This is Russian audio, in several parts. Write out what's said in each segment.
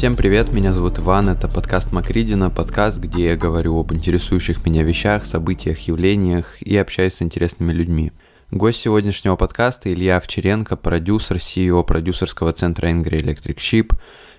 Всем привет, меня зовут Иван, это подкаст Макридина, подкаст, где я говорю об интересующих меня вещах, событиях, явлениях и общаюсь с интересными людьми. Гость сегодняшнего подкаста Илья Овчаренко, продюсер, CEO продюсерского центра Angry Electric Ship,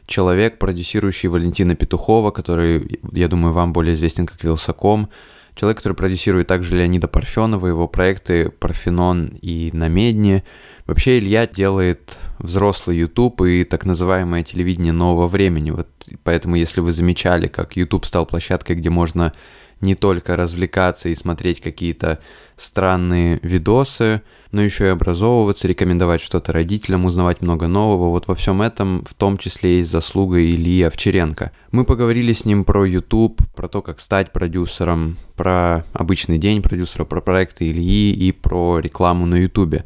человек, продюсирующий Валентина Петухова, который, я думаю, вам более известен как Вилсаком, человек, который продюсирует также Леонида Парфенова, его проекты «Парфенон» и «На медне». Вообще Илья делает взрослый YouTube и так называемое телевидение нового времени. Вот поэтому, если вы замечали, как YouTube стал площадкой, где можно не только развлекаться и смотреть какие-то странные видосы, но еще и образовываться, рекомендовать что-то родителям, узнавать много нового. Вот во всем этом в том числе есть заслуга Ильи Овчаренко. Мы поговорили с ним про YouTube, про то, как стать продюсером, про обычный день продюсера, про проекты Ильи и про рекламу на YouTube.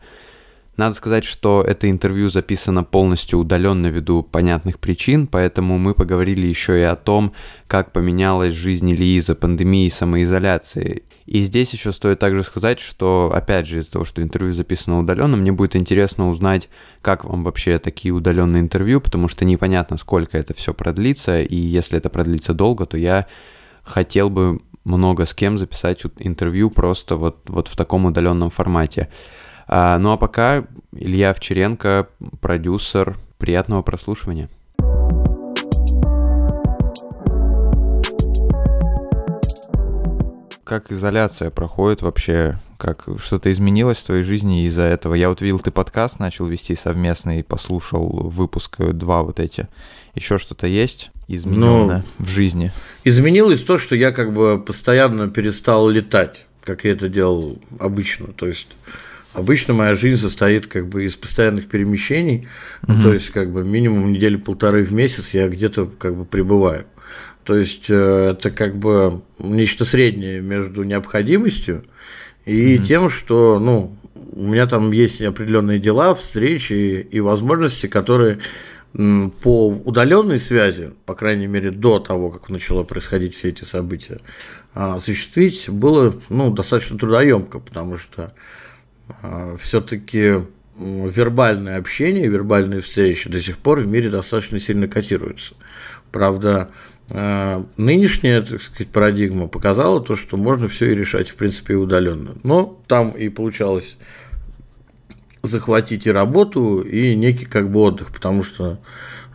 Надо сказать, что это интервью записано полностью удаленно ввиду понятных причин, поэтому мы поговорили еще и о том, как поменялась жизнь Ильи из-за пандемии и самоизоляции. И здесь еще стоит также сказать, что, опять же, из-за того, что интервью записано удаленно, мне будет интересно узнать, как вам вообще такие удаленные интервью, потому что непонятно, сколько это все продлится, и если это продлится долго, то я хотел бы много с кем записать интервью просто вот, вот в таком удаленном формате. А, ну а пока Илья Овчаренко, продюсер. Приятного прослушивания. Как изоляция проходит вообще? Как что-то изменилось в твоей жизни из-за этого? Я вот видел, ты подкаст начал вести совместный, послушал выпуск два вот эти. Еще что-то есть измененное ну, в жизни? Изменилось то, что я как бы постоянно перестал летать, как я это делал обычно. То есть Обычно моя жизнь состоит как бы из постоянных перемещений, угу. то есть как бы минимум недели полторы в месяц я где-то как бы пребываю. То есть э, это как бы нечто среднее между необходимостью и угу. тем, что ну, у меня там есть определенные дела, встречи и возможности, которые по удаленной связи, по крайней мере до того, как начало происходить все эти события, а, осуществить было ну, достаточно трудоемко, потому что все-таки вербальное общение, вербальные встречи до сих пор в мире достаточно сильно котируются. Правда, а, нынешняя так сказать, парадигма показала то, что можно все и решать, в принципе, и удаленно. Но там и получалось захватить и работу, и некий как бы отдых, потому что,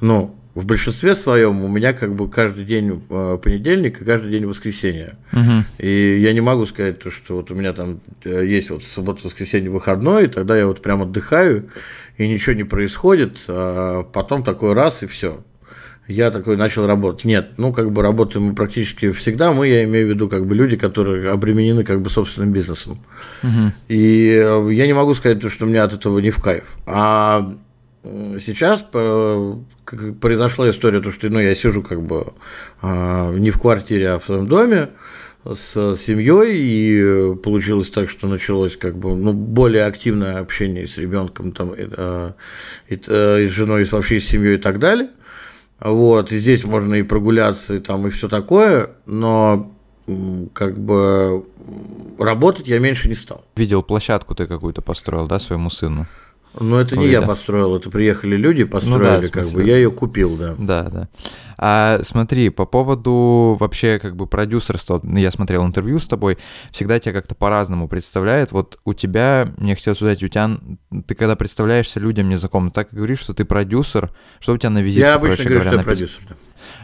ну, в большинстве своем у меня как бы каждый день э, понедельник и каждый день воскресенье. Угу. И я не могу сказать, то, что вот у меня там э, есть вот суббота, воскресенье, выходной, и тогда я вот прям отдыхаю, и ничего не происходит, а потом такой раз и все. Я такой начал работать. Нет, ну как бы работаем мы практически всегда. Мы, я имею в виду, как бы люди, которые обременены как бы собственным бизнесом. Угу. И э, я не могу сказать, что у меня от этого не в кайф. А сейчас произошла история, то, что ну, я сижу как бы а, не в квартире, а в своем доме с семьей, и получилось так, что началось как бы ну, более активное общение с ребенком, там, и, а, и, и с женой, и вообще с семьей и так далее. Вот, и здесь можно и прогуляться, и там, и все такое, но как бы работать я меньше не стал. Видел площадку ты какую-то построил, да, своему сыну? Ну, это не я построил, это приехали люди, построили, ну, да, как бы, я ее купил, да. Да, да. А смотри, по поводу вообще как бы продюсерства, я смотрел интервью с тобой, всегда тебя как-то по-разному представляет. Вот у тебя, мне хотелось узнать, у тебя, ты когда представляешься людям незнакомым, так и говоришь, что ты продюсер, что у тебя на визитке, Я обычно говорю, говоря, что я продюсер, да.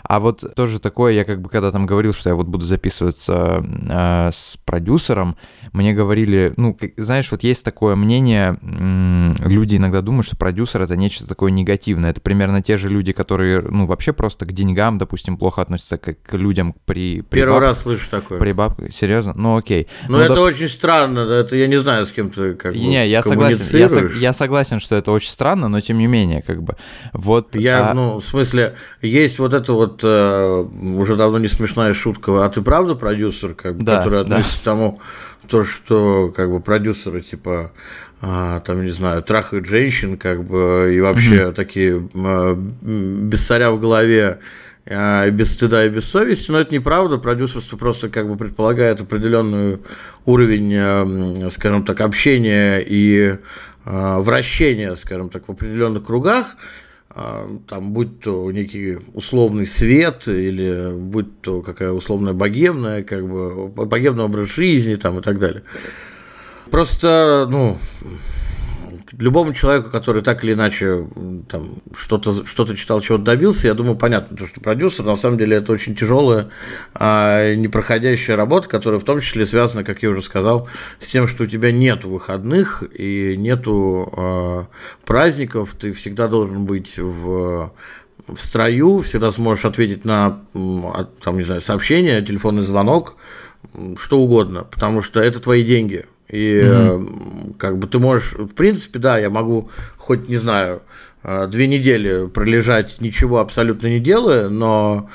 А вот тоже такое, я как бы когда там говорил, что я вот буду записываться э, с продюсером, мне говорили, ну, знаешь, вот есть такое мнение, люди иногда думают, что продюсер это нечто такое негативное. Это примерно те же люди, которые, ну, вообще просто к деньгам, допустим, плохо относятся к, к людям при, при Первый баб... раз слышу такое. При бабке, серьезно? Ну, окей. Ну, ну это доп... очень странно, это я не знаю, с кем ты как бы Не, я согласен, я, я согласен, что это очень странно, но тем не менее, как бы, вот... Я, а... ну, в смысле, есть вот это вот э, уже давно не смешная шутка, а ты правда продюсер, как бы, да, который относится да. к тому, то, что как бы продюсеры типа а, там не знаю трахают женщин, как бы и вообще mm-hmm. такие а, без царя в голове а, без стыда и без совести, но это неправда. Продюсерство просто как бы предполагает определенный уровень, а, скажем так, общения и а, вращения, скажем так, в определенных кругах там, будь то некий условный свет, или будь то какая условная богемная, как бы, богемный образ жизни там, и так далее. Просто, ну, любому человеку, который так или иначе там что-то что читал, чего-то добился, я думаю, понятно, то, что продюсер, на самом деле, это очень тяжелая, а, непроходящая работа, которая в том числе связана, как я уже сказал, с тем, что у тебя нет выходных и нету а, праздников, ты всегда должен быть в в строю, всегда сможешь ответить на там, не знаю, сообщение, телефонный звонок, что угодно, потому что это твои деньги. И угу. как бы ты можешь, в принципе, да, я могу хоть, не знаю, э, две недели пролежать, ничего абсолютно не делая, но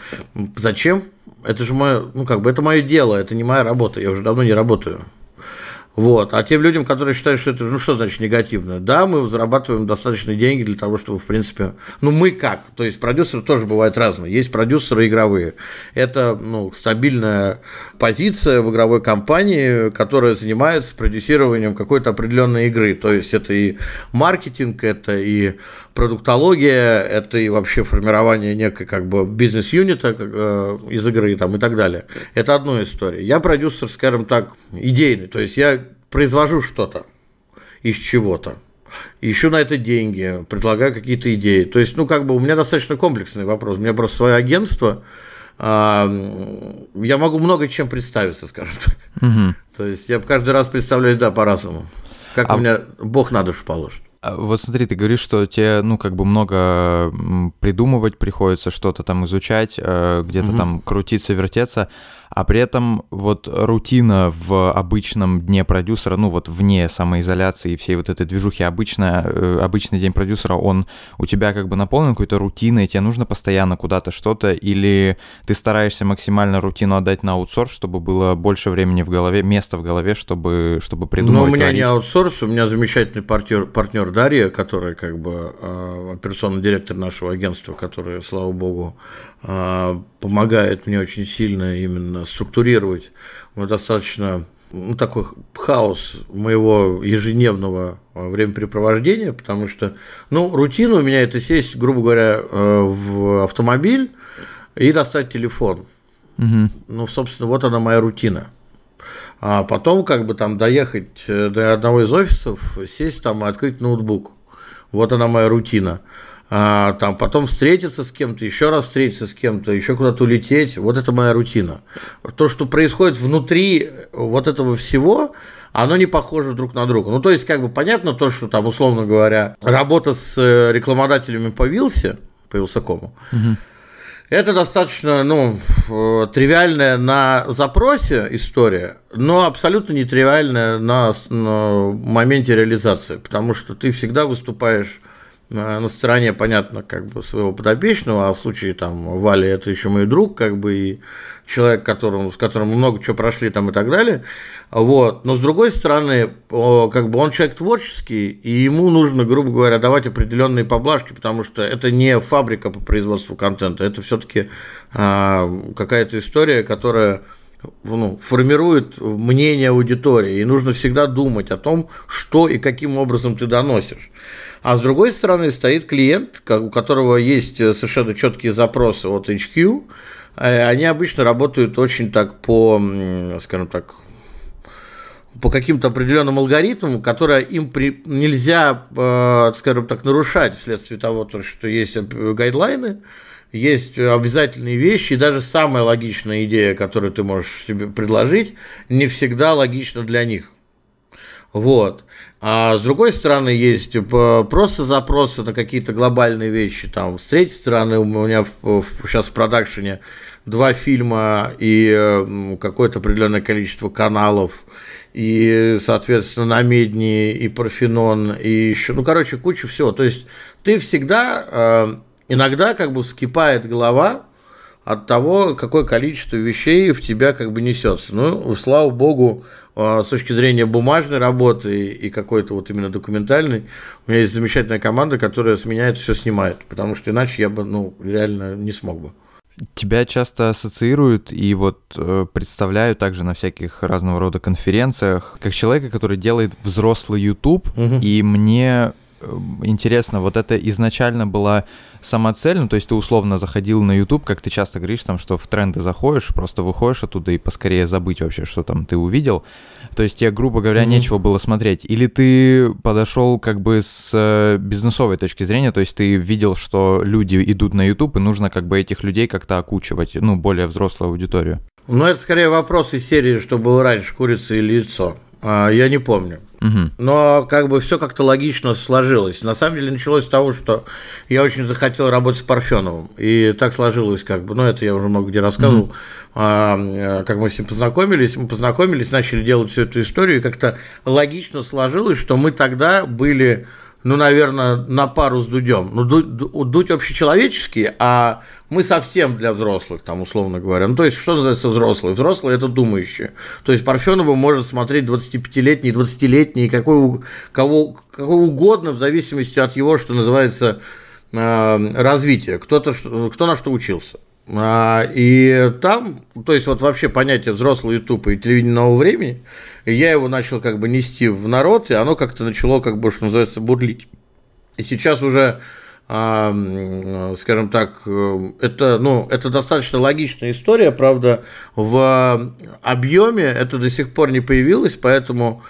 зачем? Это же мое, ну как бы это мое дело, это не моя работа, я уже давно не работаю. Вот. А тем людям, которые считают, что это, ну что значит негативно? Да, мы зарабатываем достаточные деньги для того, чтобы, в принципе, ну мы как? То есть продюсеры тоже бывают разные. Есть продюсеры игровые. Это, ну, стабильная позиция в игровой компании, которая занимается продюсированием какой-то определенной игры. То есть это и маркетинг, это и продуктология, это и вообще формирование некой как бы бизнес-юнита э, из игры там, и так далее. Это одна история. Я продюсер, скажем так, идейный, то есть я произвожу что-то из чего-то ищу на это деньги, предлагаю какие-то идеи. То есть, ну, как бы у меня достаточно комплексный вопрос. У меня просто свое агентство, а, я могу много чем представиться, скажем так. Угу. То есть я каждый раз представляюсь, да, по-разному. Как а... у меня Бог на душу положит. А вот смотри, ты говоришь, что тебе, ну, как бы много придумывать приходится, что-то там изучать, э, где-то угу. там крутиться, вертеться а при этом вот рутина в обычном дне продюсера, ну вот вне самоизоляции и всей вот этой движухи, обычно, э, обычный день продюсера, он у тебя как бы наполнен какой-то рутиной, тебе нужно постоянно куда-то что-то, или ты стараешься максимально рутину отдать на аутсорс, чтобы было больше времени в голове, места в голове, чтобы, чтобы придумать. Ну, у меня творить. не аутсорс, у меня замечательный партнер, партнер Дарья, которая как бы э, операционный директор нашего агентства, который, слава богу, помогает мне очень сильно именно структурировать вот достаточно ну, такой хаос моего ежедневного а, времяпрепровождения, потому что, ну, рутина у меня это сесть, грубо говоря, э, в автомобиль и достать телефон. Угу. Ну, собственно, вот она моя рутина. А потом как бы там доехать э, до одного из офисов, сесть там и открыть ноутбук. Вот она моя рутина а, там потом встретиться с кем-то, еще раз встретиться с кем-то, еще куда-то улететь. Вот это моя рутина. То, что происходит внутри вот этого всего, оно не похоже друг на друга. Ну, то есть, как бы понятно то, что там, условно говоря, работа с э, рекламодателями по Вилсе, по Вилсакому, угу. Это достаточно, ну, э, тривиальная на запросе история, но абсолютно не тривиальная на, на моменте реализации, потому что ты всегда выступаешь на стороне, понятно, как бы своего подопечного, а в случае там Вали это еще мой друг, как бы и человек, которому, с которым много чего прошли там и так далее. Вот. Но с другой стороны, как бы он человек творческий, и ему нужно, грубо говоря, давать определенные поблажки, потому что это не фабрика по производству контента, это все-таки а, какая-то история, которая ну, формирует мнение аудитории, и нужно всегда думать о том, что и каким образом ты доносишь. А с другой стороны стоит клиент, у которого есть э, совершенно четкие запросы от HQ. Э, они обычно работают очень так по, скажем так, по каким-то определенным алгоритмам, которые им при... нельзя, э, скажем так, нарушать вследствие того, что есть гайдлайны, есть обязательные вещи, и даже самая логичная идея, которую ты можешь себе предложить, не всегда логична для них. Вот. А с другой стороны, есть э, просто запросы на какие-то глобальные вещи. Там, с третьей стороны, у меня в, в, сейчас в продакшене два фильма и э, какое-то определенное количество каналов, и, соответственно, на Медни, и Парфенон, и еще, ну, короче, куча всего. То есть ты всегда, э, иногда как бы вскипает голова от того, какое количество вещей в тебя как бы несется. Ну, слава богу, с точки зрения бумажной работы и какой-то вот именно документальной, у меня есть замечательная команда, которая с меня это все снимает, потому что иначе я бы, ну, реально не смог бы. Тебя часто ассоциируют и вот э, представляют также на всяких разного рода конференциях как человека, который делает взрослый YouTube, угу. и мне интересно, вот это изначально была сама цель, ну, то есть ты условно заходил на YouTube, как ты часто говоришь, там, что в тренды заходишь, просто выходишь оттуда и поскорее забыть вообще, что там ты увидел. То есть тебе, грубо говоря, mm-hmm. нечего было смотреть. Или ты подошел как бы с э, бизнесовой точки зрения, то есть ты видел, что люди идут на YouTube, и нужно как бы этих людей как-то окучивать, ну, более взрослую аудиторию. Ну, это скорее вопрос из серии, что было раньше, курица или яйцо. А, я не помню. Угу. Но как бы все как-то логично сложилось. На самом деле началось с того, что я очень захотел работать с Парфеновым. И так сложилось, как бы, ну, это я уже много где рассказывал, угу. а, как мы с ним познакомились. Мы познакомились, начали делать всю эту историю, и как-то логично сложилось, что мы тогда были ну, наверное, на пару с Дудем. Ну, Дудь, Дудь общечеловеческий, а мы совсем для взрослых, там, условно говоря. Ну, то есть, что называется взрослые? Взрослые – это думающие. То есть, Парфенова может смотреть 25-летний, 20-летний, какой, кого, кого угодно, в зависимости от его, что называется, э, развития. Кто-то, кто на что учился. А, и там, то есть вот вообще понятие взрослого YouTube и телевидения нового времени, я его начал как бы нести в народ, и оно как-то начало, как бы, что называется, бурлить. И сейчас уже, а, скажем так, это, ну, это достаточно логичная история, правда, в объеме это до сих пор не появилось, поэтому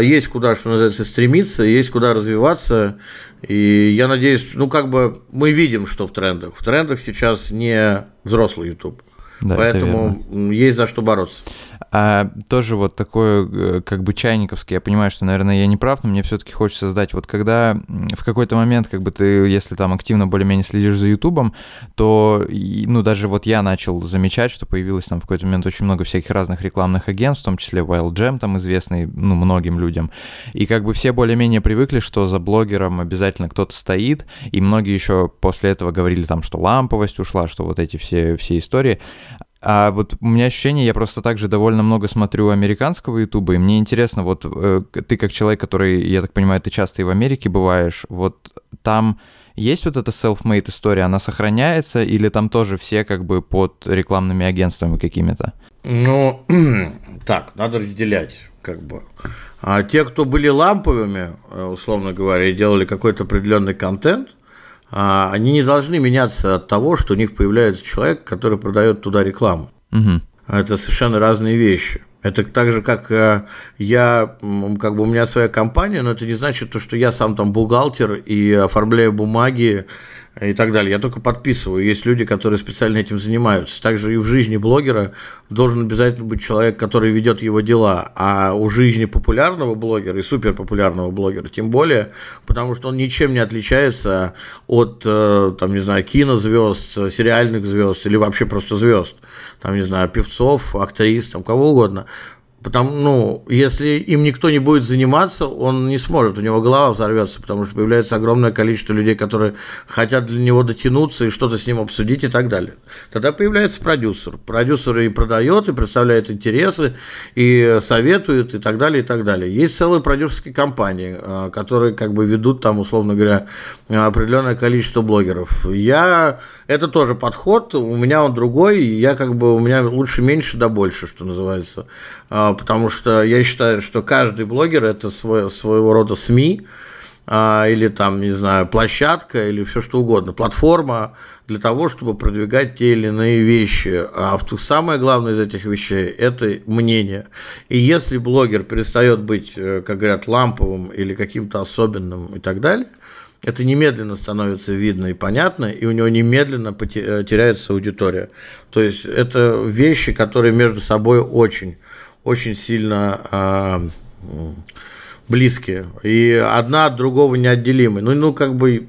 есть куда, что называется, стремиться, есть куда развиваться. И я надеюсь, ну как бы мы видим, что в трендах. В трендах сейчас не взрослый YouTube. Да, Поэтому есть за что бороться. А тоже вот такое, э, как бы чайниковский, я понимаю, что, наверное, я не прав, но мне все-таки хочется задать, вот когда в какой-то момент, как бы ты, если там активно более-менее следишь за Ютубом, то, ну, даже вот я начал замечать, что появилось там в какой-то момент очень много всяких разных рекламных агентств, в том числе Wild Jam, там известный, ну, многим людям, и как бы все более-менее привыкли, что за блогером обязательно кто-то стоит, и многие еще после этого говорили там, что ламповость ушла, что вот эти все, все истории, а вот у меня ощущение, я просто также довольно много смотрю американского ютуба, и мне интересно, вот э, ты как человек, который, я так понимаю, ты часто и в Америке бываешь, вот там есть вот эта self-made история, она сохраняется, или там тоже все как бы под рекламными агентствами какими-то? Ну, так, надо разделять, как бы. А те, кто были ламповыми, э, условно говоря, и делали какой-то определенный контент, они не должны меняться от того, что у них появляется человек, который продает туда рекламу. Угу. Это совершенно разные вещи. Это так же, как э, я, как бы у меня своя компания, но это не значит, что я сам там бухгалтер и оформляю бумаги и так далее. Я только подписываю. Есть люди, которые специально этим занимаются. Также и в жизни блогера должен обязательно быть человек, который ведет его дела. А у жизни популярного блогера и суперпопулярного блогера тем более, потому что он ничем не отличается от, э, там, не знаю, кинозвезд, сериальных звезд или вообще просто звезд. Там, не знаю, певцов, актрис, там, кого угодно. Потому, ну, если им никто не будет заниматься, он не сможет, у него голова взорвется, потому что появляется огромное количество людей, которые хотят для него дотянуться и что-то с ним обсудить и так далее. Тогда появляется продюсер. Продюсер и продает, и представляет интересы, и советует, и так далее, и так далее. Есть целые продюсерские компании, а, которые как бы ведут там, условно говоря, определенное количество блогеров. Я это тоже подход, у меня он другой, я как бы, у меня лучше меньше да больше, что называется. Потому что я считаю, что каждый блогер – это свой, своего рода СМИ, а, или там, не знаю, площадка, или все что угодно, платформа для того, чтобы продвигать те или иные вещи. А самое главное из этих вещей – это мнение. И если блогер перестает быть, э, как говорят, ламповым или каким-то особенным и так далее, это немедленно становится видно и понятно, и у него немедленно э, теряется аудитория. То есть это вещи, которые между собой очень очень сильно э, близкие. И одна от другого неотделимы. Ну, ну, как бы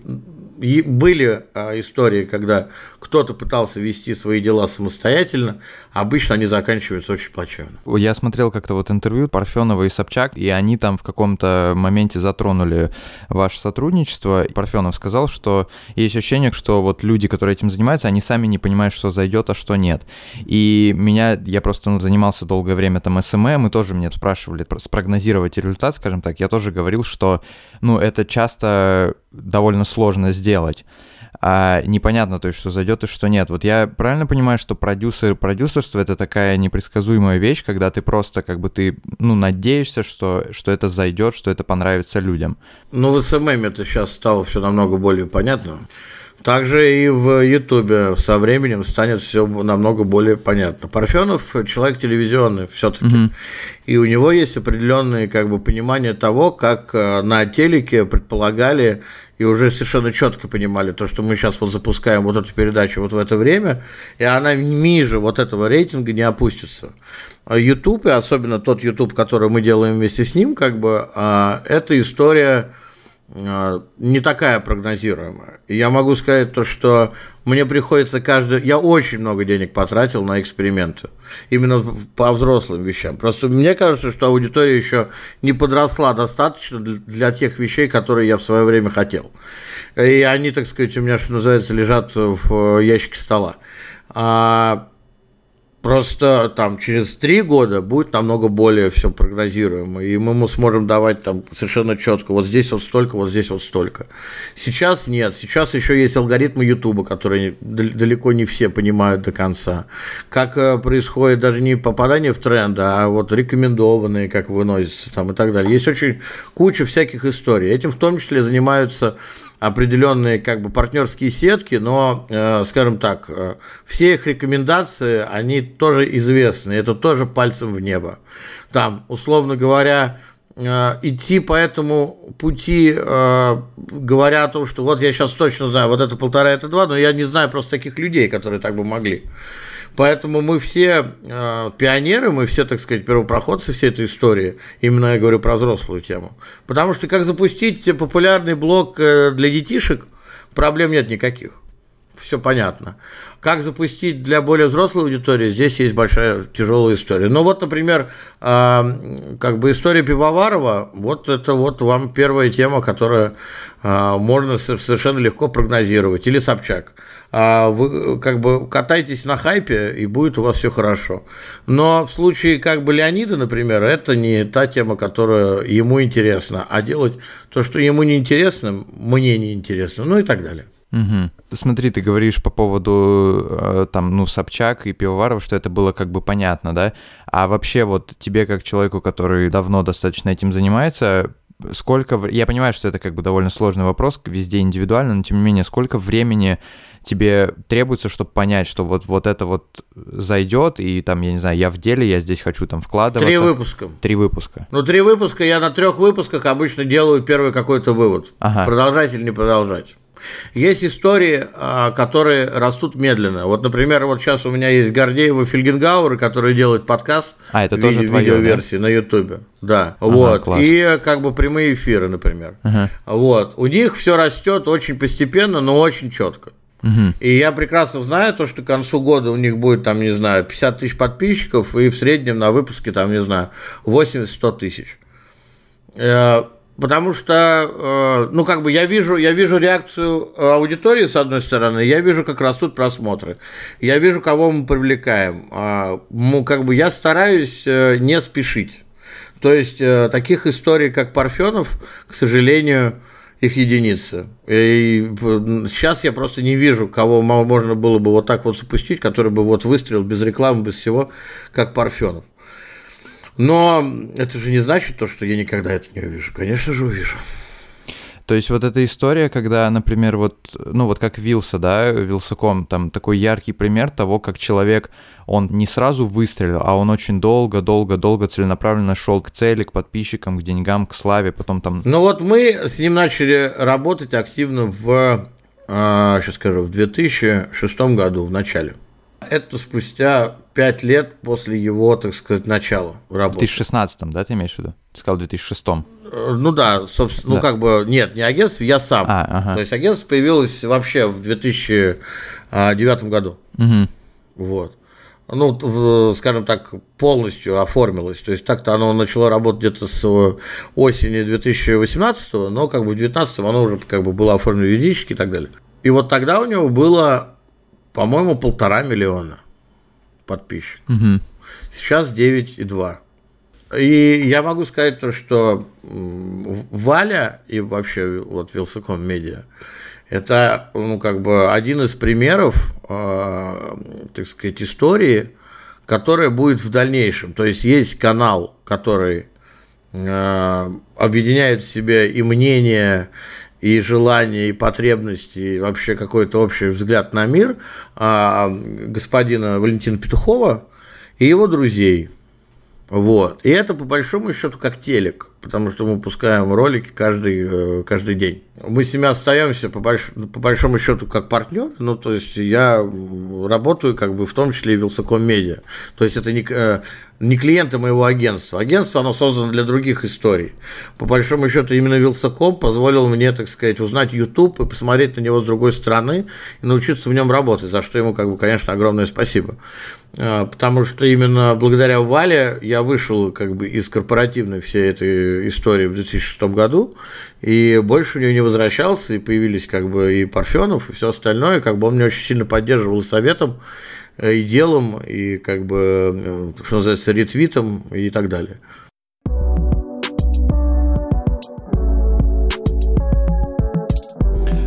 были а, истории, когда кто-то пытался вести свои дела самостоятельно, обычно они заканчиваются очень плачевно. Я смотрел как-то вот интервью Парфенова и Собчак, и они там в каком-то моменте затронули ваше сотрудничество. Парфенов сказал, что есть ощущение, что вот люди, которые этим занимаются, они сами не понимают, что зайдет, а что нет. И меня, я просто ну, занимался долгое время там SMM, и тоже мне спрашивали спрогнозировать результат, скажем так. Я тоже говорил, что ну, это часто довольно сложно сделать. а непонятно, то есть, что зайдет и что нет. Вот я правильно понимаю, что продюсер продюсерство — это такая непредсказуемая вещь, когда ты просто как бы ты, ну, надеешься, что, что это зайдет, что это понравится людям. Ну, в SMM это сейчас стало все намного более понятно. Также и в Ютубе со временем станет все намного более понятно. Парфенов человек телевизионный все-таки, угу. и у него есть определенное как бы понимание того, как э, на телеке предполагали и уже совершенно четко понимали то, что мы сейчас вот запускаем вот эту передачу вот в это время, и она ниже вот этого рейтинга не опустится. YouTube, и особенно тот YouTube, который мы делаем вместе с ним, как бы, а, это история не такая прогнозируемая. Я могу сказать то, что мне приходится каждый... Я очень много денег потратил на эксперименты. Именно по взрослым вещам. Просто мне кажется, что аудитория еще не подросла достаточно для тех вещей, которые я в свое время хотел. И они, так сказать, у меня, что называется, лежат в ящике стола. А Просто там через три года будет намного более все прогнозируемо, и мы сможем давать там совершенно четко, вот здесь вот столько, вот здесь вот столько. Сейчас нет, сейчас еще есть алгоритмы Ютуба, которые далеко не все понимают до конца. Как э, происходит даже не попадание в тренды, а вот рекомендованные, как выносятся там и так далее. Есть очень куча всяких историй. Этим в том числе занимаются определенные как бы партнерские сетки, но, э, скажем так, э, все их рекомендации, они тоже известны, это тоже пальцем в небо. Там, условно говоря, э, идти по этому пути, говоря о том, что вот я сейчас точно знаю, вот это полтора, это два, но я не знаю просто таких людей, которые так бы могли. Поэтому мы все э, пионеры, мы все, так сказать, первопроходцы всей этой истории. Именно я говорю про взрослую тему. Потому что как запустить популярный блог э, для детишек, проблем нет никаких. Все понятно. Как запустить для более взрослой аудитории, здесь есть большая тяжелая история. Ну вот, например, э, как бы история Пивоварова, вот это вот вам первая тема, которая э, можно совершенно легко прогнозировать. Или Собчак а вы как бы катайтесь на хайпе, и будет у вас все хорошо. Но в случае как бы Леонида, например, это не та тема, которая ему интересна, а делать то, что ему не интересно, мне не интересно, ну и так далее. Угу. Смотри, ты говоришь по поводу э, там, ну, Собчак и Пивоваров, что это было как бы понятно, да? А вообще вот тебе как человеку, который давно достаточно этим занимается, сколько... Я понимаю, что это как бы довольно сложный вопрос, везде индивидуально, но тем не менее, сколько времени тебе требуется, чтобы понять, что вот, вот это вот зайдет, и там, я не знаю, я в деле, я здесь хочу там вкладываться. Три выпуска. Три выпуска. Ну, три выпуска, я на трех выпусках обычно делаю первый какой-то вывод. Ага. Продолжать или не продолжать. Есть истории, а, которые растут медленно. Вот, например, вот сейчас у меня есть Гордеева Фельгенгауэр, который делает подкаст. А, это тоже видео, твое, видеоверсии да? на Ютубе. Да, ага, вот. Класс. И как бы прямые эфиры, например. Ага. Вот. У них все растет очень постепенно, но очень четко. Угу. И я прекрасно знаю то, что к концу года у них будет, там, не знаю, 50 тысяч подписчиков, и в среднем на выпуске, там, не знаю, 80-100 тысяч. Э, потому что, э, ну, как бы я вижу, я вижу реакцию аудитории, с одной стороны, я вижу, как растут просмотры, я вижу, кого мы привлекаем. Ну, как бы я стараюсь не спешить. То есть, таких историй, как Парфенов, к сожалению, их единицы. И сейчас я просто не вижу, кого можно было бы вот так вот запустить, который бы вот выстрелил без рекламы, без всего, как Парфенов. Но это же не значит то, что я никогда это не увижу. Конечно же, увижу. То есть вот эта история, когда, например, вот, ну вот как Вилса, да, Вилсаком, там такой яркий пример того, как человек, он не сразу выстрелил, а он очень долго, долго, долго целенаправленно шел к цели, к подписчикам, к деньгам, к славе, потом там... Ну вот мы с ним начали работать активно в, сейчас скажу, в 2006 году, в начале. Это спустя пять лет после его, так сказать, начала работы. В 2016, да, ты имеешь в виду? Ты сказал в 2006. Э, ну да, собственно, ну, да. ну как бы, нет, не агентство, я сам. А, ага. То есть агентство появилось вообще в 2009 году. Угу. Вот. Ну, скажем так, полностью оформилось. То есть так-то оно начало работать где-то с осени 2018, но как бы в 2019 оно уже как бы было оформлено юридически и так далее. И вот тогда у него было, по-моему, полтора миллиона подписчиков. Угу. Сейчас 9,2. И я могу сказать то, что Валя и вообще вот Вилсаком Медиа Это, ну, как бы один из примеров, э, так сказать, истории, которая будет в дальнейшем. То есть есть канал, который э, объединяет в себе и мнение, и желания, и потребности, и вообще какой-то общий взгляд на мир э, господина Валентина Петухова и его друзей. Вот. И это по большому счету как телек потому что мы выпускаем ролики каждый, э, каждый день. Мы с ними остаемся по, больш, по большому счету как партнер, ну, то есть я работаю как бы в том числе и в Вилсаком Медиа. То есть это не, э, не клиенты моего агентства. Агентство, оно создано для других историй. По большому счету, именно Вилсаком позволил мне, так сказать, узнать YouTube и посмотреть на него с другой стороны и научиться в нем работать, за что ему, как бы, конечно, огромное спасибо. А, потому что именно благодаря Вале я вышел как бы из корпоративной всей этой истории в 2006 году, и больше у него не возвращался, и появились как бы и Парфенов, и все остальное, как бы он меня очень сильно поддерживал советом, и делом, и как бы, э, что называется, ретвитом и так далее.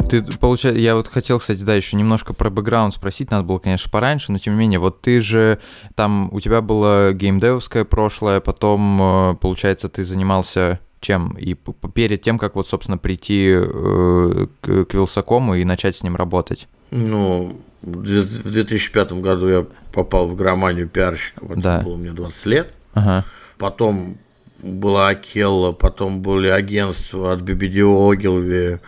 Ты, получается, я вот хотел, кстати, да, еще немножко про бэкграунд спросить, надо было, конечно, пораньше, но тем не менее, вот ты же, там, у тебя было геймдевское прошлое, потом, э, получается, ты занимался чем? И перед тем, как вот, собственно, прийти э, к, к Вилсакому и начать с ним работать? Ну, в 2005 году я попал в громанию пиарщиком, это да. было мне 20 лет. Ага. Потом была Акелла, потом были агентства от BBD Ogilvy,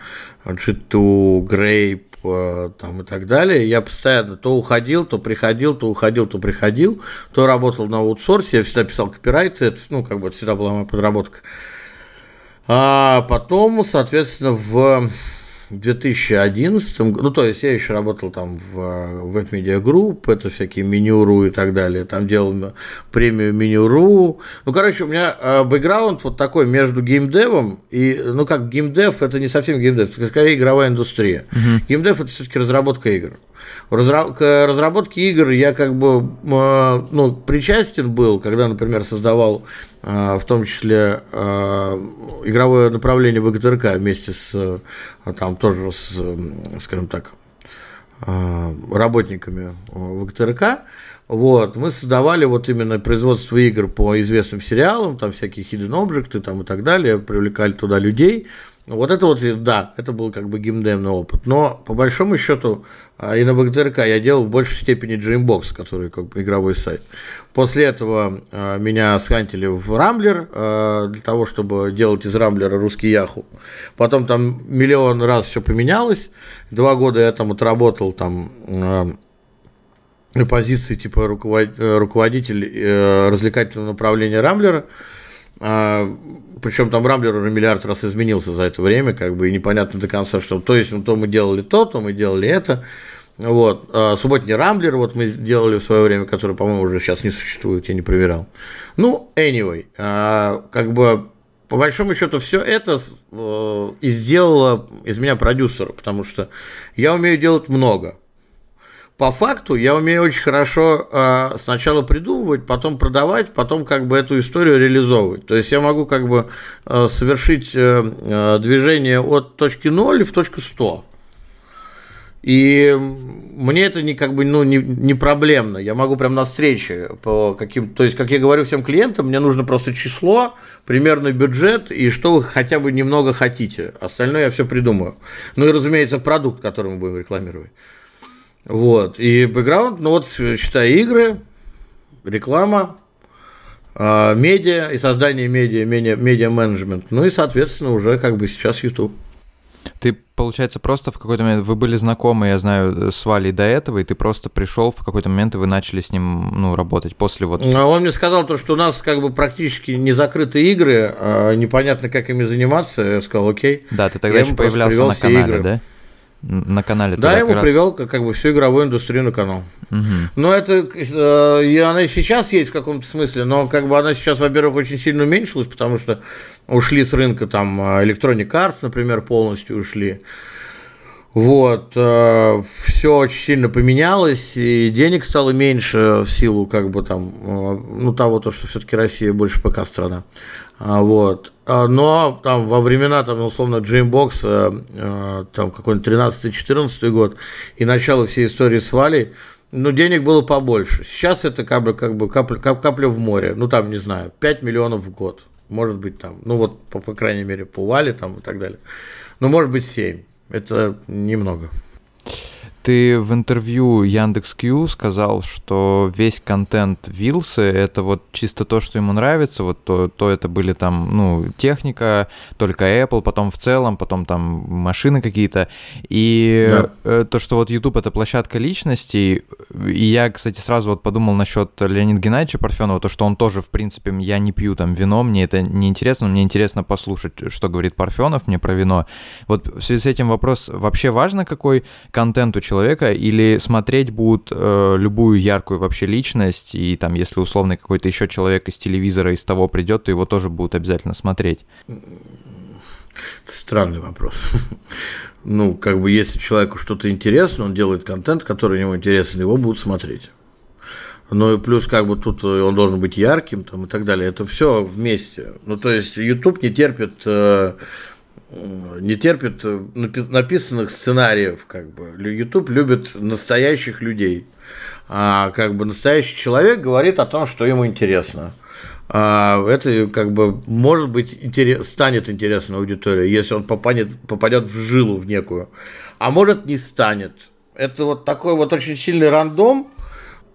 G2, Grape, э, там и так далее. Я постоянно то уходил, то приходил, то уходил, то приходил, то работал на аутсорсе, я всегда писал копирайт, это, ну, как бы это всегда была моя подработка. А потом, соответственно, в в 2011, ну, то есть я еще работал там в Web Media Group, это всякие меню.ру и так далее, там делал премию меню.ру. Ну, короче, у меня э, бэкграунд вот такой между геймдевом и, ну, как геймдев, это не совсем геймдев, это скорее игровая индустрия. Uh-huh. Геймдев – это все таки разработка игр. К разработке игр я как бы ну, причастен был, когда, например, создавал в том числе игровое направление ВГТРК вместе с, там тоже с, скажем так, работниками ВГТРК. Вот, мы создавали вот именно производство игр по известным сериалам, там всякие hidden objects там и так далее, привлекали туда людей. Вот это вот, да, это был как бы геймдевный опыт. Но по большому счету а, и на ВГТРК я делал в большей степени Dreambox, который как бы игровой сайт. После этого а, меня схантили в Рамблер а, для того, чтобы делать из Рамблера русский Яху. Потом там миллион раз все поменялось. Два года я там отработал там позиции типа э, руководитель э, развлекательного направления Рамблера. Причем там Рамблер уже миллиард раз изменился за это время, как бы и непонятно до конца, что то есть ну, то мы делали то, то мы делали это. Вот. А субботний Рамблер вот мы делали в свое время, который, по-моему, уже сейчас не существует, я не проверял. Ну, anyway, а, как бы по большому счету все это э, и сделало из меня продюсера, потому что я умею делать много по факту я умею очень хорошо э, сначала придумывать, потом продавать, потом как бы эту историю реализовывать. То есть я могу как бы э, совершить э, движение от точки 0 в точку 100. И мне это не как бы ну, не, не проблемно. Я могу прям на встрече по каким то есть, как я говорю всем клиентам, мне нужно просто число, примерный бюджет и что вы хотя бы немного хотите. Остальное я все придумаю. Ну и, разумеется, продукт, который мы будем рекламировать. Вот. И бэкграунд, ну вот, считай, игры, реклама, а, медиа и создание медиа, медиа, медиа-менеджмент. Ну и, соответственно, уже как бы сейчас YouTube. Ты, получается, просто в какой-то момент, вы были знакомы, я знаю, с Валей до этого, и ты просто пришел в какой-то момент, и вы начали с ним, ну, работать после вот... Ну, он мне сказал то, что у нас как бы практически не закрытые игры, а непонятно, как ими заниматься, я сказал, окей. Да, ты тогда я еще появлялся на канале, игры. да? На канале. Да, я его раз... привел как, как бы всю игровую индустрию на канал. Угу. Но это э, и она сейчас есть в каком-то смысле, но как бы она сейчас, во-первых, очень сильно уменьшилась, потому что ушли с рынка там Electronic Arts, например, полностью ушли. Вот, э, все очень сильно поменялось, и денег стало меньше в силу, как бы там, э, ну, того, то, что все-таки Россия больше пока страна. А, вот. А, но там во времена, там, условно, Джеймбокса, э, там какой-нибудь 13-14 год и начало всей истории с Валей, ну, денег было побольше. Сейчас это как бы, как бы капля, капля в море. Ну, там, не знаю, 5 миллионов в год. Может быть, там, ну, вот, по, по крайней мере, по Вале там и так далее. Ну, может быть, 7 это немного. Ты в интервью Яндекс.Кью сказал, что весь контент Вилсы — это вот чисто то, что ему нравится, вот то, то это были там, ну, техника, только Apple, потом в целом, потом там машины какие-то, и да. Э, то, что вот YouTube — это площадка личностей, и я, кстати, сразу вот подумал насчет Леонида Геннадьевича Парфенова, то, что он тоже, в принципе, я не пью там вино, мне это не интересно, мне интересно послушать, что говорит Парфенов мне про вино. Вот в связи с этим вопрос, вообще важно, какой контент у человека человека, или смотреть будут э, любую яркую вообще личность, и там, если условно какой-то еще человек из телевизора из того придет, то его тоже будут обязательно смотреть? Странный вопрос. Ну, как бы, если человеку что-то интересно, он делает контент, который ему интересен, его будут смотреть. Ну и плюс, как бы тут он должен быть ярким там, и так далее. Это все вместе. Ну, то есть YouTube не терпит э, не терпит э, написанных сценариев, как бы. YouTube любит настоящих людей. А как бы настоящий человек говорит о том, что ему интересно. А это как бы может быть интерес, станет интересной аудитории, если он попадет, попадет в жилу в некую, а может не станет. Это вот такой вот очень сильный рандом.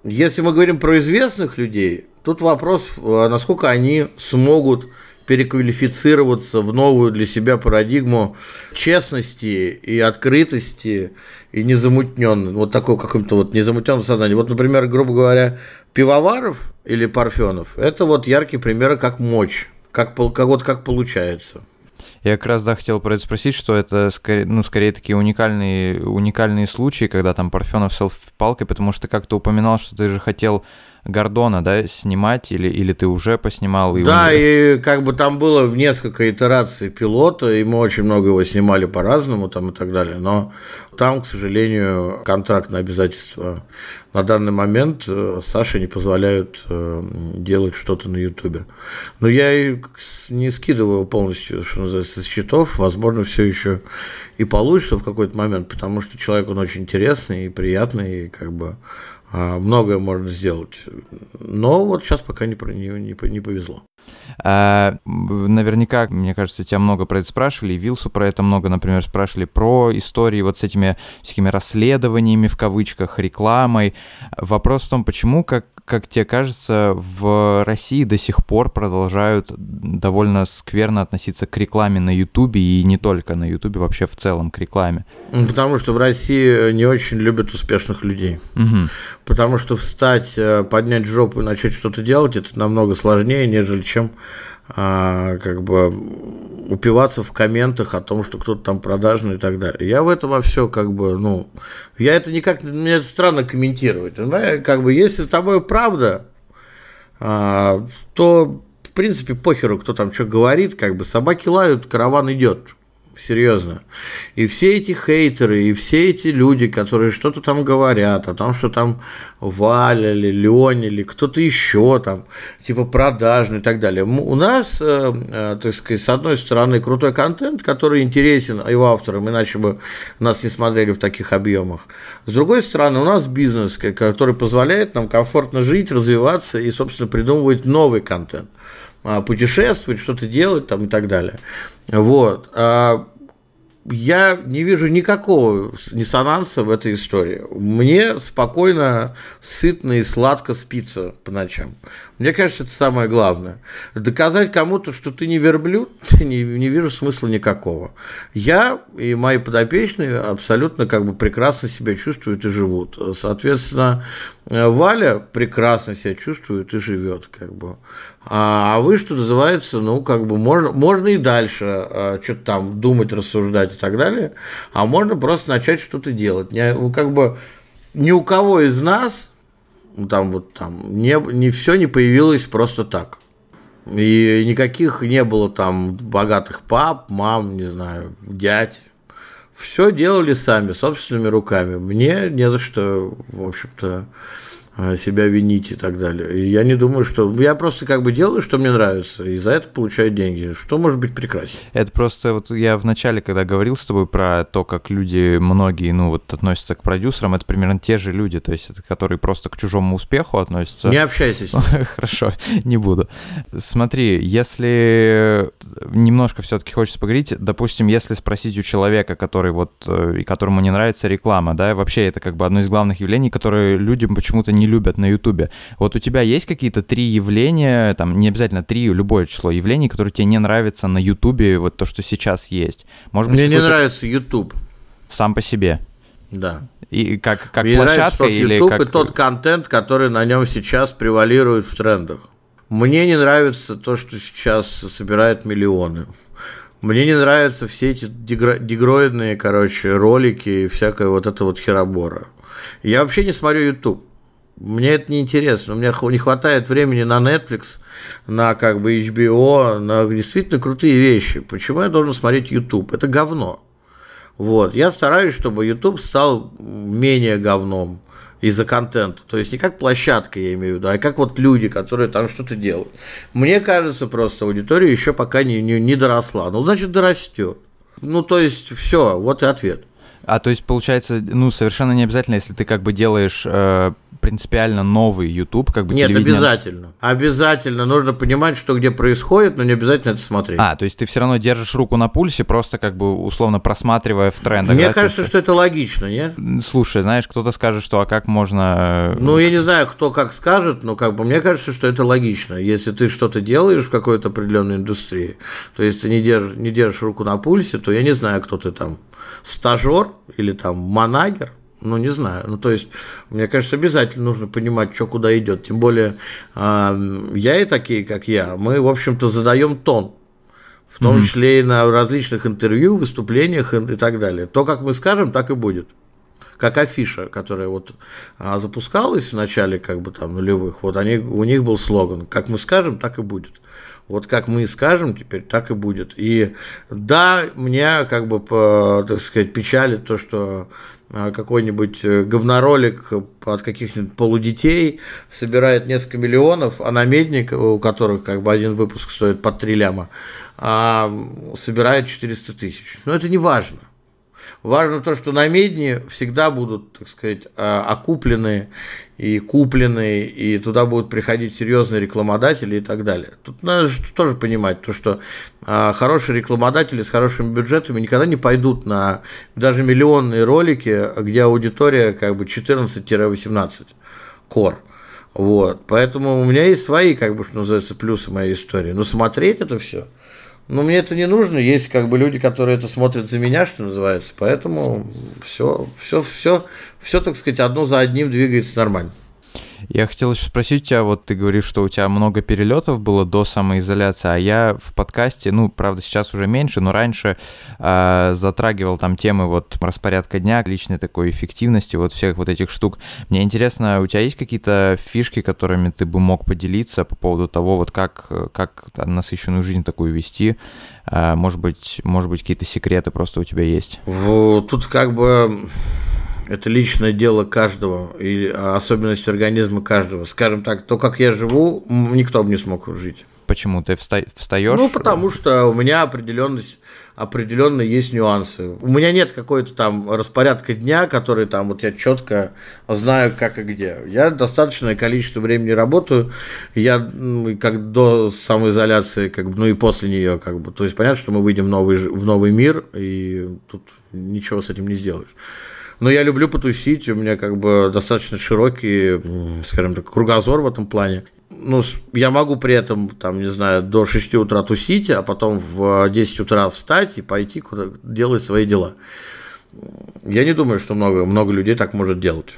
Если мы говорим про известных людей, тут вопрос, э, насколько они смогут переквалифицироваться в новую для себя парадигму честности и открытости и незамутненного, вот такого каком-то вот незамутненного сознания. Вот, например, грубо говоря, пивоваров или парфенов – это вот яркие примеры, как мочь, как, как, вот как получается. Я как раз, да, хотел про это спросить, что это скорее, ну, скорее такие уникальные, уникальные случаи, когда там Парфенов селфи-палкой, потому что ты упоминал, что ты же хотел Гордона, да, снимать, или, или ты уже поснимал? И да, и как бы там было в несколько итераций пилота, и мы очень много его снимали по-разному там и так далее, но там, к сожалению, контрактные обязательства на данный момент э, Саше не позволяют э, делать что-то на Ютубе. Но я и не скидываю полностью, что называется, с счетов. Возможно, все еще и получится в какой-то момент, потому что человек, он очень интересный и приятный, и как бы многое можно сделать. Но вот сейчас пока не, не, не, не повезло. А, наверняка, мне кажется, тебя много про это спрашивали, и Вилсу про это много, например, спрашивали про истории вот с этими всякими расследованиями, в кавычках, рекламой. Вопрос в том, почему, как, как тебе кажется, в России до сих пор продолжают довольно скверно относиться к рекламе на Ютубе, и не только на Ютубе, вообще в целом к рекламе? Потому что в России не очень любят успешных людей. Угу. Потому что встать, э, поднять жопу и начать что-то делать, это намного сложнее, нежели чем а, как бы упиваться в комментах о том, что кто-то там продажный и так далее. Я в это во все как бы, ну, я это никак, мне это странно комментировать. Да? Как бы, если с тобой правда, а, то, в принципе, похеру, кто там что говорит, как бы собаки лают, караван идет серьезно. И все эти хейтеры, и все эти люди, которые что-то там говорят, о том, что там Валя или Леня или кто-то еще там, типа продажный и так далее. У нас, э, э, так сказать, с одной стороны, крутой контент, который интересен его авторам, иначе бы нас не смотрели в таких объемах. С другой стороны, у нас бизнес, который позволяет нам комфортно жить, развиваться и, собственно, придумывать новый контент а, путешествовать, что-то делать там и так далее. Вот. А, я не вижу никакого диссонанса в этой истории. Мне спокойно, сытно и сладко спится по ночам. Мне кажется, это самое главное. Доказать кому-то, что ты не верблюд, не, не вижу смысла никакого. Я и мои подопечные абсолютно как бы прекрасно себя чувствуют и живут. Соответственно, Валя прекрасно себя чувствует и живет, как бы. А, а вы, что называется, ну, как бы можно, можно и дальше а, что-то там думать, рассуждать и так далее, а можно просто начать что-то делать. Не, ну, как бы ни у кого из нас, ну, там вот там, не, не все не появилось просто так. И никаких не было там богатых пап, мам, не знаю, дядь, Все делали сами, собственными руками. Мне не за что, в общем-то, себя винить и так далее. И я не думаю, что... Я просто как бы делаю, что мне нравится, и за это получаю деньги. Что может быть прекраснее? Это просто вот я в начале, когда говорил с тобой про то, как люди, многие, ну вот относятся к продюсерам, это примерно те же люди, то есть это которые просто к чужому успеху относятся. Не общайся с ним. Хорошо, не буду. Смотри, если немножко все-таки хочется поговорить, допустим, если спросить у человека, который вот, э, и которому не нравится реклама, да, вообще это как бы одно из главных явлений, которые людям почему-то не любят на Ютубе. Вот у тебя есть какие-то три явления, там не обязательно три, любое число явлений, которые тебе не нравятся на Ютубе, вот то, что сейчас есть? Может быть, Мне не нравится Ютуб. Сам по себе? Да. И как, как Мне площадка нравится или YouTube как... и тот контент, который на нем сейчас превалирует в трендах. Мне не нравится то, что сейчас собирает миллионы. Мне не нравятся все эти дегроидные, короче, ролики и всякая вот эта вот херобора. Я вообще не смотрю YouTube. Мне это не интересно. У меня не хватает времени на Netflix, на как бы HBO, на действительно крутые вещи. Почему я должен смотреть YouTube? Это говно. Вот. Я стараюсь, чтобы YouTube стал менее говном из-за контента. То есть не как площадка, я имею в виду, а как вот люди, которые там что-то делают. Мне кажется, просто аудитория еще пока не, не, не доросла. Ну, значит, дорастет. Ну, то есть, все, вот и ответ. А то есть, получается, ну, совершенно не обязательно, если ты как бы делаешь э, принципиально новый YouTube, как бы Нет, обязательно. Обязательно. Нужно понимать, что где происходит, но не обязательно это смотреть. А, то есть ты все равно держишь руку на пульсе, просто как бы условно просматривая в трендах. Мне да, кажется, что это логично, нет? Слушай, знаешь, кто-то скажет, что а как можно... Э, ну, я не знаю, кто как скажет, но как бы мне кажется, что это логично. Если ты что-то делаешь в какой-то определенной индустрии, то есть ты не держишь, не держишь руку на пульсе, то я не знаю, кто ты там, стажер или там манагер, ну, не знаю. Ну, то есть, мне кажется, обязательно нужно понимать, что куда идет. Тем более, э, я и такие, как я, мы, в общем-то, задаем тон. В том mm-hmm. числе и на различных интервью, выступлениях и так далее. То, как мы скажем, так и будет. Как афиша, которая вот а, запускалась в начале как бы там нулевых, вот они, у них был слоган «Как мы скажем, так и будет». Вот как мы скажем теперь, так и будет. И да, меня как бы, по, так сказать, печалит то, что а, какой-нибудь э, говноролик от каких-нибудь полудетей собирает несколько миллионов, а намедник, у которых как бы один выпуск стоит по 3 ляма, а собирает 400 тысяч. Но это не важно. Важно то, что на медне всегда будут, так сказать, а, окуплены и куплены, и туда будут приходить серьезные рекламодатели и так далее. Тут надо тоже понимать, то, что а, хорошие рекламодатели с хорошими бюджетами никогда не пойдут на даже миллионные ролики, где аудитория как бы 14-18 кор. Вот. Поэтому у меня есть свои, как бы, что называется, плюсы моей истории. Но смотреть это все – но мне это не нужно, есть как бы люди, которые это смотрят за меня, что называется, поэтому все, все, все, все, так сказать, одно за одним двигается нормально. Я хотел еще спросить тебя, вот ты говоришь, что у тебя много перелетов было до самоизоляции, а я в подкасте, ну, правда, сейчас уже меньше, но раньше э, затрагивал там темы вот распорядка дня, личной такой эффективности, вот всех вот этих штук. Мне интересно, у тебя есть какие-то фишки, которыми ты бы мог поделиться по поводу того, вот как, как насыщенную жизнь такую вести? Э, может быть, может быть, какие-то секреты просто у тебя есть? Тут как бы это личное дело каждого, и особенность организма каждого. Скажем так, то, как я живу, никто бы не смог жить. Почему? Ты встаешь? Ну, потому что у меня определенность, определенно есть нюансы. У меня нет какой-то там распорядка дня, который там вот я четко знаю, как и где. Я достаточное количество времени работаю, я как до самоизоляции, как бы, ну и после нее, как бы. То есть понятно, что мы выйдем в новый, в новый мир, и тут ничего с этим не сделаешь. Но я люблю потусить, у меня как бы достаточно широкий, скажем так, кругозор в этом плане. Ну, я могу при этом, там, не знаю, до 6 утра тусить, а потом в 10 утра встать и пойти куда делать свои дела. Я не думаю, что много, много людей так может делать.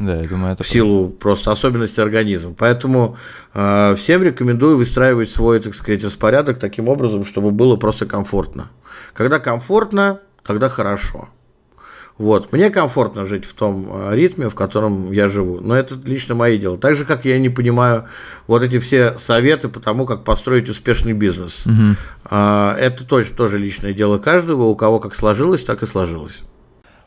Да, я думаю, это в силу просто особенностей организма. Поэтому э, всем рекомендую выстраивать свой, так сказать, распорядок таким образом, чтобы было просто комфортно. Когда комфортно, тогда хорошо. Вот. Мне комфортно жить в том э, ритме, в котором я живу. Но это лично мои дела. Так же, как я не понимаю вот эти все советы по тому, как построить успешный бизнес. Угу. Это точно тоже личное дело каждого. У кого как сложилось, так и сложилось.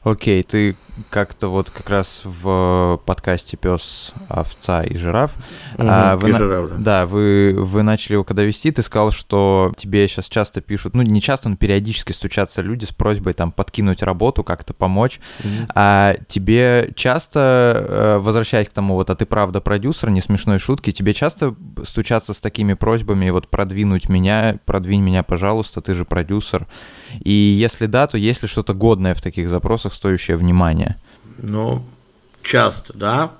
Окей, ты как-то вот как раз в подкасте Пес, овца и жираф. Угу, а, вы и жираф, да. да, вы, вы начали его когда вести, ты сказал, что тебе сейчас часто пишут, ну не часто, но периодически стучатся люди с просьбой там подкинуть работу, как-то помочь. Угу. А тебе часто, э, возвращаясь к тому, вот, а ты правда продюсер, не смешной шутки, тебе часто стучатся с такими просьбами, вот продвинуть меня, продвинь меня, пожалуйста, ты же продюсер. И если да, то есть ли что-то годное в таких запросах, стоящее внимания? Ну, часто, да,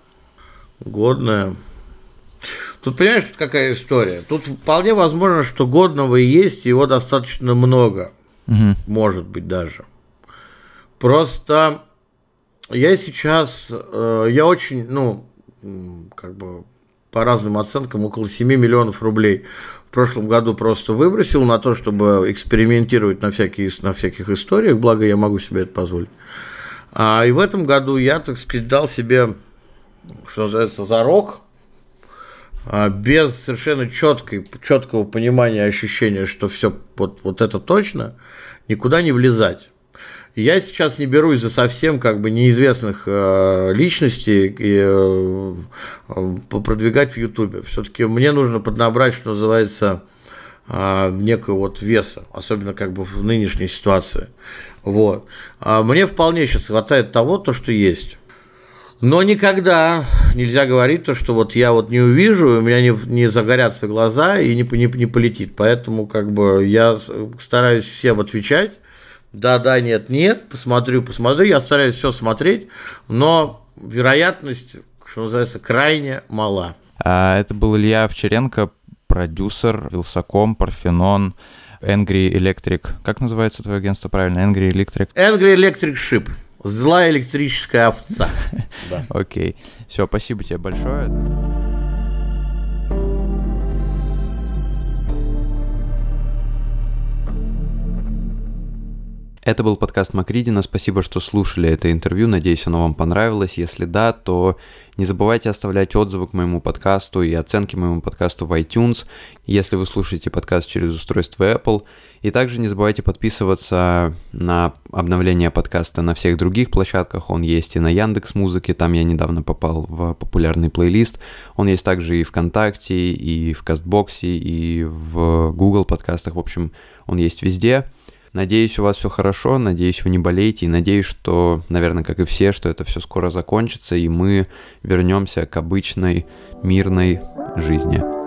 годное. Тут, понимаешь, тут какая история? Тут вполне возможно, что годного и есть, его достаточно много, угу. может быть даже. Просто я сейчас, э, я очень, ну, как бы по разным оценкам, около 7 миллионов рублей в прошлом году просто выбросил на то, чтобы экспериментировать на, всякие, на всяких историях, благо я могу себе это позволить. А, и в этом году я, так сказать, дал себе, что называется, зарок, а, без совершенно четкой, четкого понимания, ощущения, что все вот, вот это точно, никуда не влезать. Я сейчас не берусь за совсем как бы неизвестных э, личностей и э, продвигать в Ютубе. Все-таки мне нужно поднабрать, что называется, э, некого вот веса, особенно как бы в нынешней ситуации. Вот. А мне вполне сейчас хватает того, то, что есть. Но никогда нельзя говорить то, что вот я вот не увижу, у меня не, не загорятся глаза и не, не, не полетит. Поэтому как бы я стараюсь всем отвечать. Да, да, нет, нет, посмотрю, посмотрю. Я стараюсь все смотреть, но вероятность, что называется, крайне мала. А, это был Илья Овчаренко, продюсер, Вилсаком, Парфенон. Angry Electric. Как называется твое агентство правильно? Angry Electric? Angry Electric Ship. Злая электрическая овца. Окей. Все, спасибо тебе большое. Это был подкаст Макридина. Спасибо, что слушали это интервью. Надеюсь, оно вам понравилось. Если да, то не забывайте оставлять отзывы к моему подкасту и оценки моему подкасту в iTunes, если вы слушаете подкаст через устройство Apple. И также не забывайте подписываться на обновление подкаста на всех других площадках. Он есть и на Яндекс Музыке, там я недавно попал в популярный плейлист. Он есть также и ВКонтакте, и в Кастбоксе, и в Google подкастах. В общем, он есть везде. Надеюсь, у вас все хорошо, надеюсь, вы не болеете, и надеюсь, что, наверное, как и все, что это все скоро закончится, и мы вернемся к обычной мирной жизни.